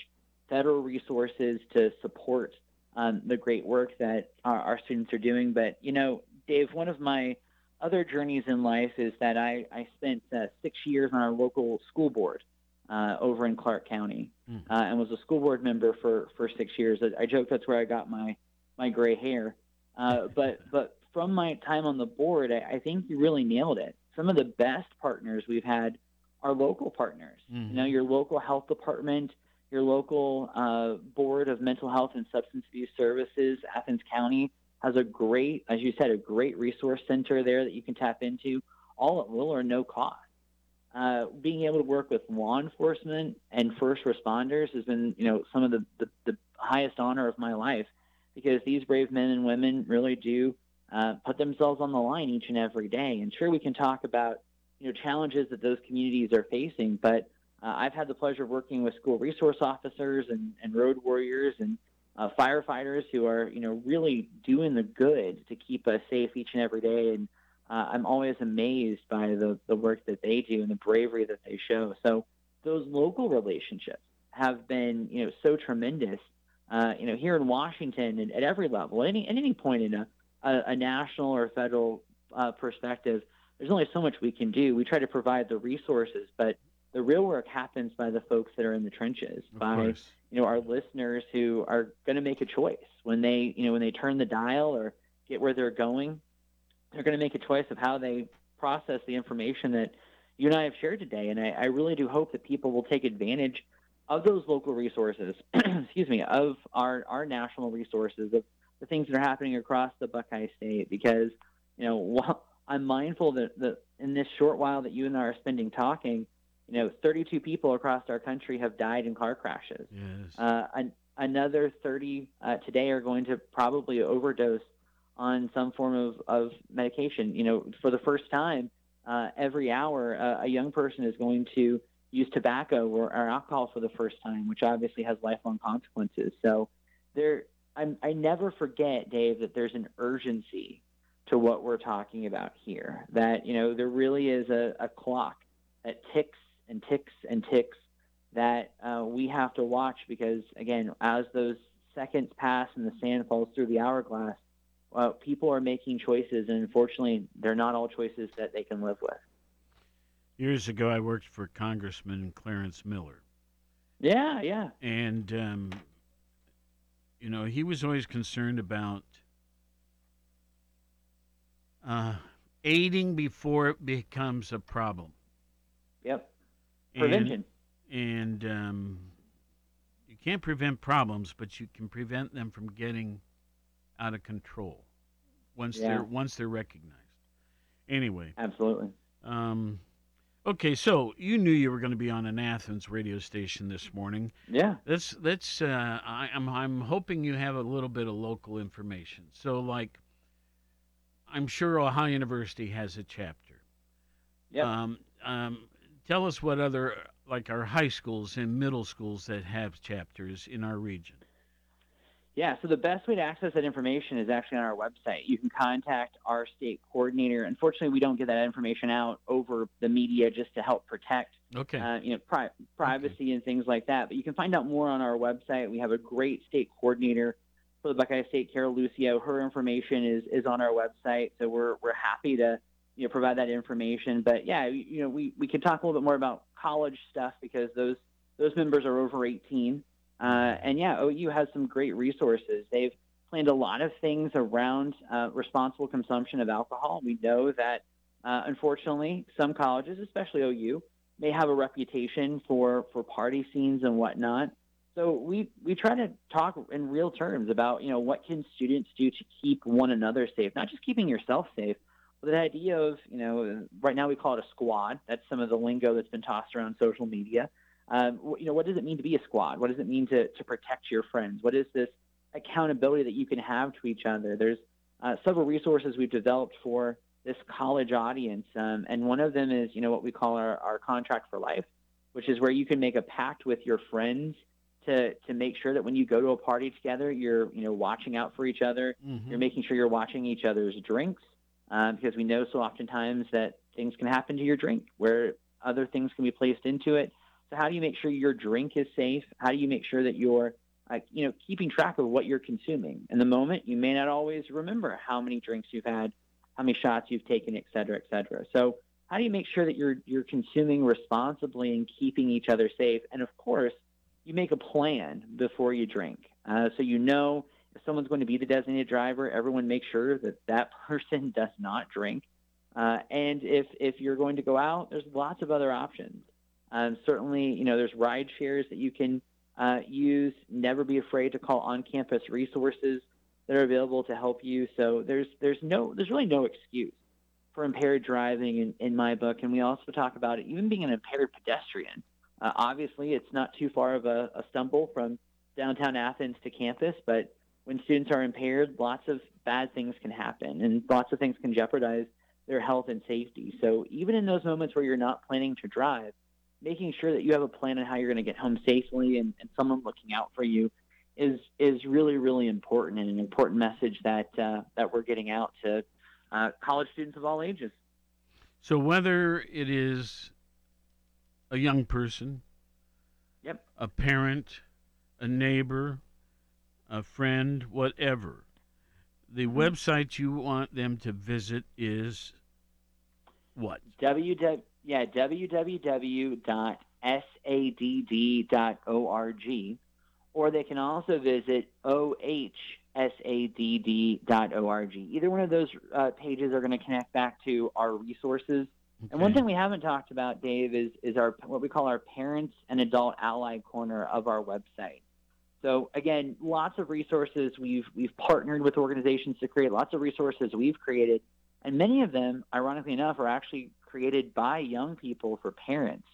federal resources to support um, the great work that our, our students are doing. But you know, Dave, one of my other journeys in life is that I, I spent uh, six years on our local school board uh, over in Clark County, uh, and was a school board member for, for six years. I, I joke that's where I got my my gray hair. Uh, but but from my time on the board, I, I think you really nailed it. Some of the best partners we've had are local partners. You know, your local health department, your local uh, board of mental health and substance abuse services, Athens County has a great, as you said, a great resource center there that you can tap into, all at little or no cost. Uh, being able to work with law enforcement and first responders has been, you know, some of the, the, the highest honor of my life because these brave men and women really do uh, put themselves on the line each and every day. And sure, we can talk about, you know, challenges that those communities are facing, but uh, I've had the pleasure of working with school resource officers and, and road warriors and uh, firefighters who are, you know, really doing the good to keep us safe each and every day. And uh, I'm always amazed by the, the work that they do and the bravery that they show. So those local relationships have been, you know, so tremendous. Uh, you know, here in Washington and at every level, at any at any point in a, a, a national or federal uh, perspective, there's only so much we can do. We try to provide the resources, but the real work happens by the folks that are in the trenches, Of by course. you know our listeners who are going to make a choice when they you know when they turn the dial or get where they're going. They're going to make a choice of how they process the information that you and I have shared today, and I, I really do hope that people will take advantage of those local resources. excuse me, of our our national resources of the things that are happening across the Buckeye State, because you know while I'm mindful that, that in this short while that you and I are spending talking, you know, 32 people across our country have died in car crashes. Yes. Uh, an, another 30 uh, today are going to probably overdose on some form of, of medication. You know, for the first time, uh, every hour, uh, a young person is going to use tobacco or, or alcohol for the first time, which obviously has lifelong consequences. So there, I'm, I never forget, Dave, that there's an urgency to what we're talking about here. That, you know, there really is a, a clock that ticks and ticks and ticks that uh, we have to watch because, again, as those seconds pass and the sand falls through the hourglass, uh, people are making choices, and unfortunately, they're not all choices that they can live with. Years ago, I worked for Congressman Clarence Miller. Yeah, yeah. And, um, you know, he was always concerned about uh, aiding before it becomes a problem. Yep. And- Prevention. And, um, you can't prevent problems, but you can prevent them from getting out of control once Yeah. they're once they're recognized. Anyway, Absolutely. um, okay, so you knew you were going to be on an Athens radio station this morning. Yeah. Let's let's. Uh, I, I'm I'm hoping you have a little bit of local information. So, like, I'm sure Ohio University has a chapter. Yeah. Um, um, tell us what other like our high schools and middle schools that have chapters in our region. Yeah, so the best way to access that information is actually on our website. You can contact our state coordinator. Unfortunately, we don't get that information out over the media just to help protect, Okay. uh, you know, pri- privacy and things like that. But you can find out more on our website. We have a great state coordinator for the Buckeye State, Carol Lucio. Her information is is on our website, so we're we're happy to you know provide that information. But yeah, you you know, we we can talk a little bit more about college stuff because those those members are over 18. Uh, and yeah, OU has some great resources. They've planned a lot of things around uh, responsible consumption of alcohol. We know that, uh, unfortunately, some colleges, especially OU, may have a reputation for, for party scenes and whatnot. So we, we try to talk in real terms about, you know, what can students do to keep one another safe, not just keeping yourself safe, but the idea of, you know, right now we call it a squad. That's some of the lingo that's been tossed around social media. Um, you know, what does it mean to be a squad? What does it mean to, to protect your friends? What is this accountability that you can have to each other? There's uh, several resources we've developed for this college audience, um, and one of them is, you know, what we call our, our contract for life, which is where you can make a pact with your friends to to make sure that when you go to a party together, you're, you know, watching out for each other. Mhm. You're making sure you're watching each other's drinks, um, because we know so oftentimes that things can happen to your drink where other things can be placed into it. So how do you make sure your drink is safe? How do you make sure that you're, uh, you know, keeping track of what you're consuming? In the moment, you may not always remember how many drinks you've had, how many shots you've taken, et cetera, et cetera. So how do you make sure that you're you're consuming responsibly and keeping each other safe? And of course, you make a plan before you drink, uh, so you know if someone's going to be the designated driver. Everyone make sure that that person does not drink. Uh, and if if you're going to go out, there's lots of other options. Um, certainly, you know, there's ride shares that you can uh, use. Never be afraid to call on-campus resources that are available to help you. So there's there's no there's really no excuse for impaired driving in, in my book. And we also talk about it even being an impaired pedestrian. Uh, obviously, it's not too far of a, a stumble from downtown Athens to campus, but when students are impaired, lots of bad things can happen, and lots of things can jeopardize their health and safety. So even in those moments where you're not planning to drive, making sure that you have a plan on how you're going to get home safely and, and someone looking out for you is is really really important and an important message that uh, that we're getting out to uh, college students of all ages. So whether it is a young person, yep, a parent, a neighbor, a friend, whatever, the Mm-hmm. website you want them to visit is what? www yeah www.sadd.org or they can also visit ohsadd.org. Either one of those uh, pages are going to connect back to our resources. And one thing we haven't talked about, Dave, is is our what we call our parents and adult ally corner of our website. So again, lots of resources we've we've partnered with organizations to create. Lots of resources we've created, and many of them, ironically enough, are actually created by young people for parents.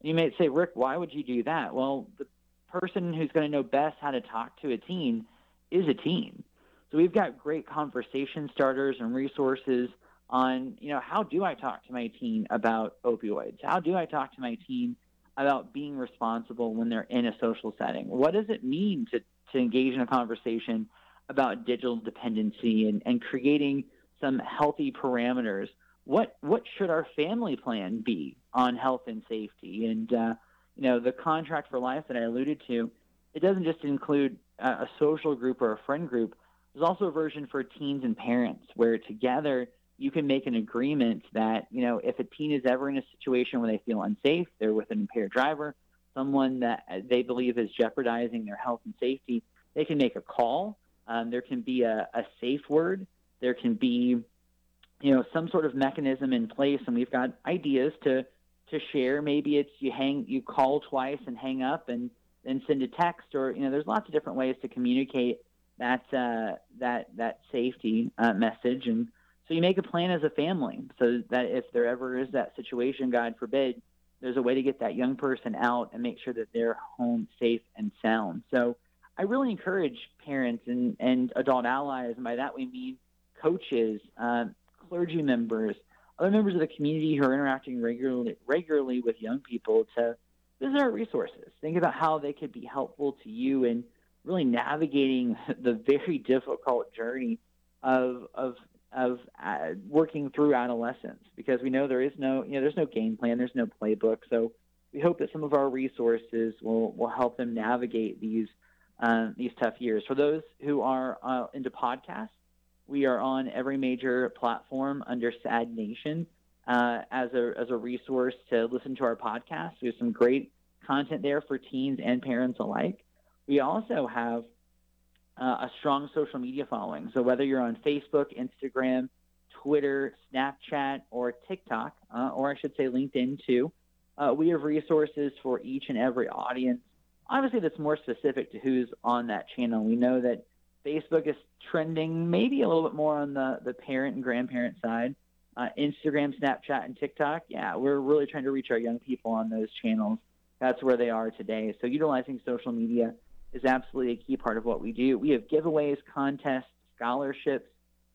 You may say, Rick, why would you do that? Well, the person who's going to know best how to talk to a teen is a teen. So we've got great conversation starters and resources on, you know, how do I talk to my teen about opioids? How do I talk to my teen about being responsible when they're in a social setting? What does it mean to, to engage in a conversation about digital dependency and, and creating some healthy parameters? What what should our family plan be on health and safety? And uh, you know, the contract for life that I alluded to, it doesn't just include a, a social group or a friend group. There's also a version for teens and parents where together you can make an agreement that, you know, if a teen is ever in a situation where they feel unsafe, they're with an impaired driver, someone that they believe is jeopardizing their health and safety, they can make a call. Um, there can be a, a safe word. There can be, you know, some sort of mechanism in place, and we've got ideas to to share. Maybe it's you hang, you call twice and hang up, and then send a text, or you know, there's lots of different ways to communicate that uh, that that safety uh, message, and so you make a plan as a family, so that if there ever is that situation, God forbid, there's a way to get that young person out and make sure that they're home safe and sound. So I really encourage parents and, and adult allies, and by that we mean coaches, uh, clergy members, other members of the community who are interacting regularly regularly with young people to visit our resources. Think about how they could be helpful to you in really navigating the very difficult journey of of of uh, working through adolescence because we know there is no you know there's no game plan, there's no playbook. So we hope that some of our resources will will help them navigate these uh, these tough years. For those who are uh, into podcasts, we are on every major platform under SADD Nation uh, as a as a resource to listen to our podcast. We have some great content there for teens and parents alike. We also have uh, a strong social media following. So whether you're on Facebook, Instagram, Twitter, Snapchat, or TikTok, uh, or I should say LinkedIn too, uh, we have resources for each and every audience. Obviously, that's more specific to who's on that channel. We know that Facebook is trending maybe a little bit more on the, the parent and grandparent side. Uh, Instagram, Snapchat, and TikTok, yeah, we're really trying to reach our young people on those channels. That's where they are today. So utilizing social media is absolutely a key part of what we do. We have giveaways, contests, scholarships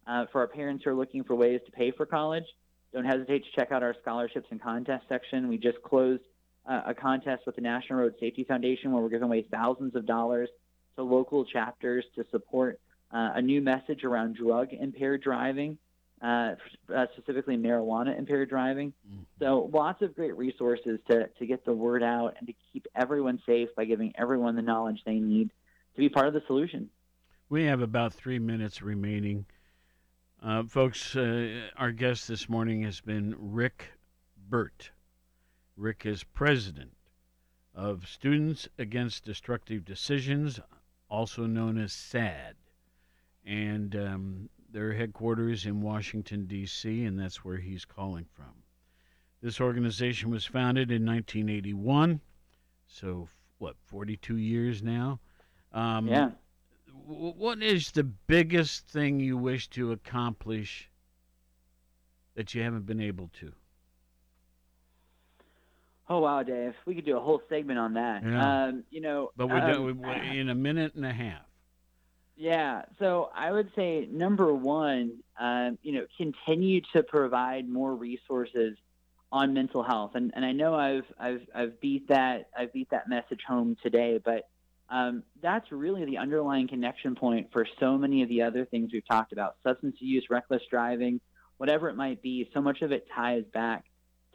uh, for our parents who are looking for ways to pay for college. Don't hesitate to check out our scholarships and contest section. We just closed uh, a contest with the National Road Safety Foundation where we're giving away thousands of dollars to local chapters to support uh, a new message around drug impaired driving, uh, uh, specifically marijuana impaired driving. So lots of great resources to, to get the word out and to keep everyone safe by giving everyone the knowledge they need to be part of the solution. We have about three minutes remaining. Uh, folks, uh, our guest this morning has been Rick Birt. Rick is president of Students Against Destructive Decisions, also known as SADD. And um, their headquarters in Washington, D.C., and that's where he's calling from. This organization was founded in 1981, so what, 42 years now? Um, Yeah. w- What is the biggest thing you wish to accomplish that you haven't been able to? Oh wow, Dave, we could do a whole segment on that. Yeah. Um, you know, But we're, um, do- we- in a minute and a half. Yeah, so I would say number one, um, you know, continue to provide more resources on mental health, and and I know I've I've I've beat that I've beat that message home today, but um, that's really the underlying connection point for so many of the other things we've talked about substance use, reckless driving, whatever it might be. So much of it ties back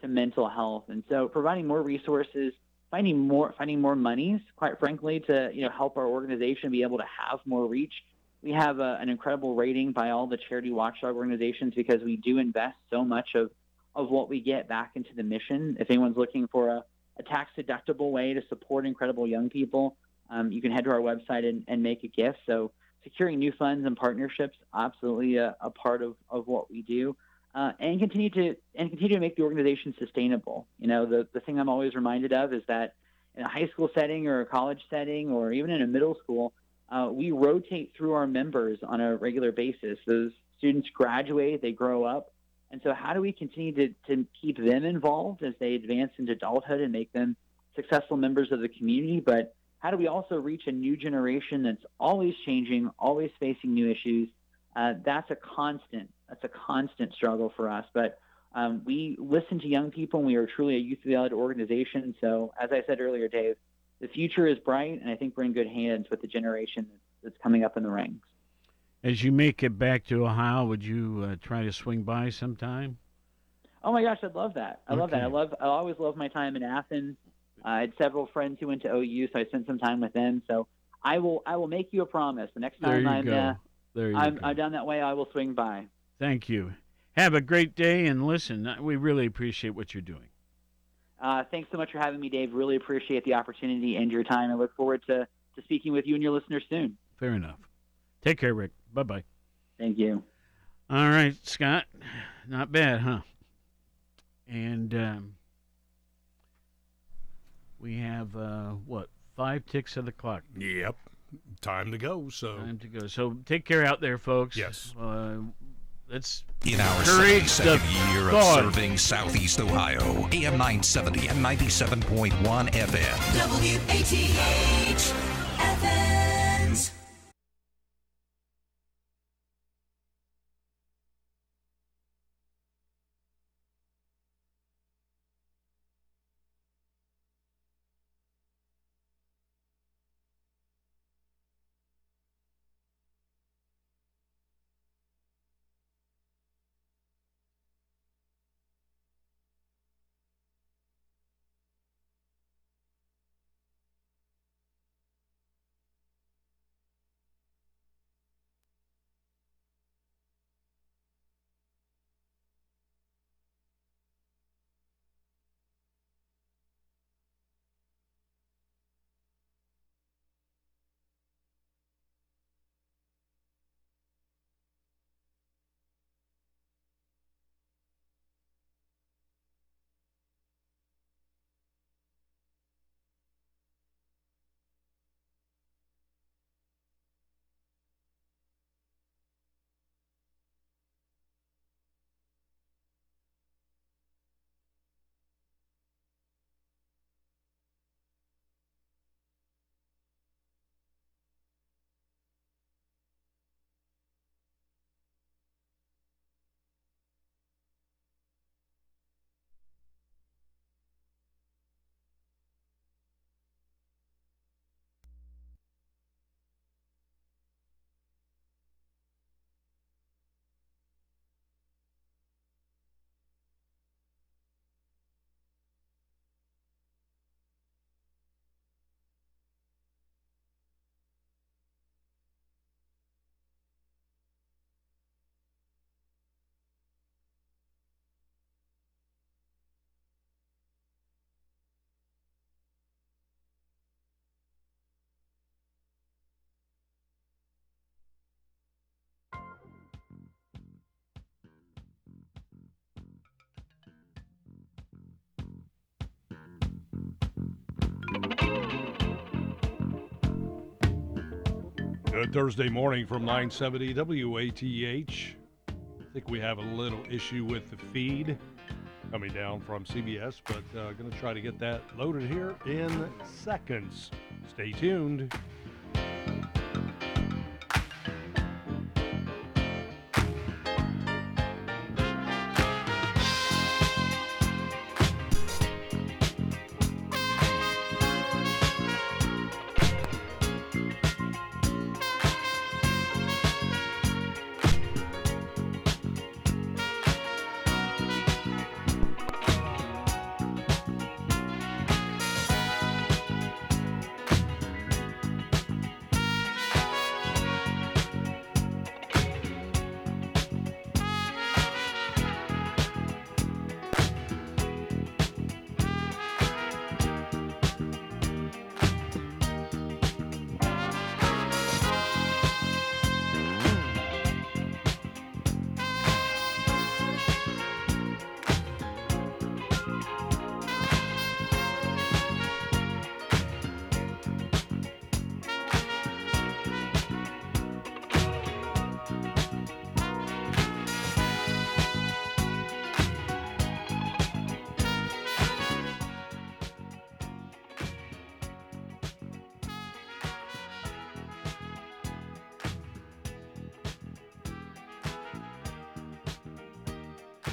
to mental health. And so providing more resources, finding more finding more monies, quite frankly, to you know help our organization be able to have more reach. We have a, an incredible rating by all the charity watchdog organizations because we do invest so much of of what we get back into the mission. If anyone's looking for a, a tax deductible way to support incredible young people, um, you can head to our website and, and make a gift. So securing new funds and partnerships, absolutely a, a part of, of what we do. Uh, and continue to and continue to make the organization sustainable. You know, the, the thing I'm always reminded of is that in a high school setting or a college setting or even in a middle school, uh, we rotate through our members on a regular basis. Those students graduate, they grow up, and so how do we continue to, to keep them involved as they advance into adulthood and make them successful members of the community? But how do we also reach a new generation that's always changing, always facing new issues? Uh, that's a constant. That's a constant struggle for us. But um, we listen to young people, and we are truly a youth-led organization. So, as I said earlier, Dave, the future is bright, and I think we're in good hands with the generation that's coming up in the ranks. As you make it back to Ohio, would you uh, try to swing by sometime? Oh my gosh, I'd love that. I love that. I love. I always love my time in Athens. I had several friends who went to OU, so I spent some time with them. So I will. I will make you a promise. The next time I'm. Uh, I'm. I'm down that way, I will swing by. Thank you. Have a great day, and listen, uh, we really appreciate what you're doing. Uh, thanks so much for having me, Dave. Really appreciate the opportunity and your time. I look forward to, to speaking with you and your listeners soon. Fair enough. Take care, Rick. Bye bye. Thank you. All right, Scott. Not bad, huh? And um, we have uh, what five ticks of the clock. Yep. Time to go. So Time to go. So take care out there, folks. Yes. Uh, let's In our encourage the 72nd year of serving Southeast Ohio, AM 970 and 97.1 FM. WATH Good Thursday morning from 970 WATH. I think we have a little issue with the feed coming down from CBS, but uh, going to try to get that loaded here in seconds. Stay tuned.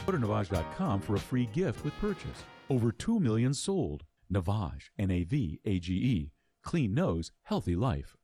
Go to Navage.com for a free gift with purchase. Over 2 million sold. Navage, N A V A G E. Clean nose, healthy life.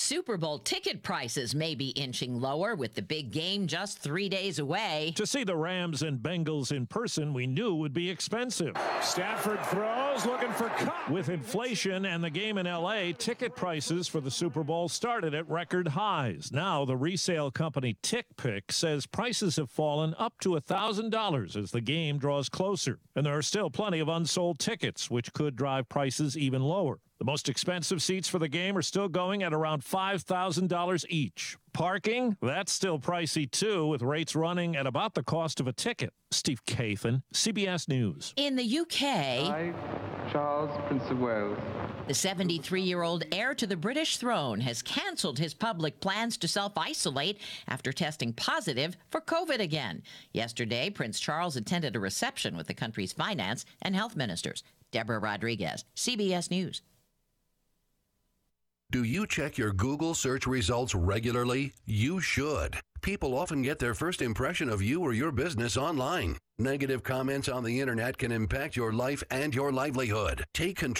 Super Bowl ticket prices may be inching lower with the big game just three days away. To see the Rams and Bengals in person, we knew would be expensive. Stafford throws, looking for Kupp. With inflation and the game in LA, ticket prices for the Super Bowl started at record highs. Now, the resale company TickPick says prices have fallen up to $1,000 as the game draws closer. And there are still plenty of unsold tickets, which could drive prices even lower. The most expensive seats for the game are still going at around $5,000 each. Parking, that's still pricey too, with rates running at about the cost of a ticket. Steve Kathan, CBS News. In the UK, I, Charles, Prince of Wales. The 73 year old heir to the British throne has canceled his public plans to self isolate after testing positive for COVID again. Yesterday, Prince Charles attended a reception with the country's finance and health ministers. Deborah Rodriguez, CBS News. Do you check your Google search results regularly? You should. People often get their first impression of you or your business online. Negative comments on the internet can impact your life and your livelihood. Take control.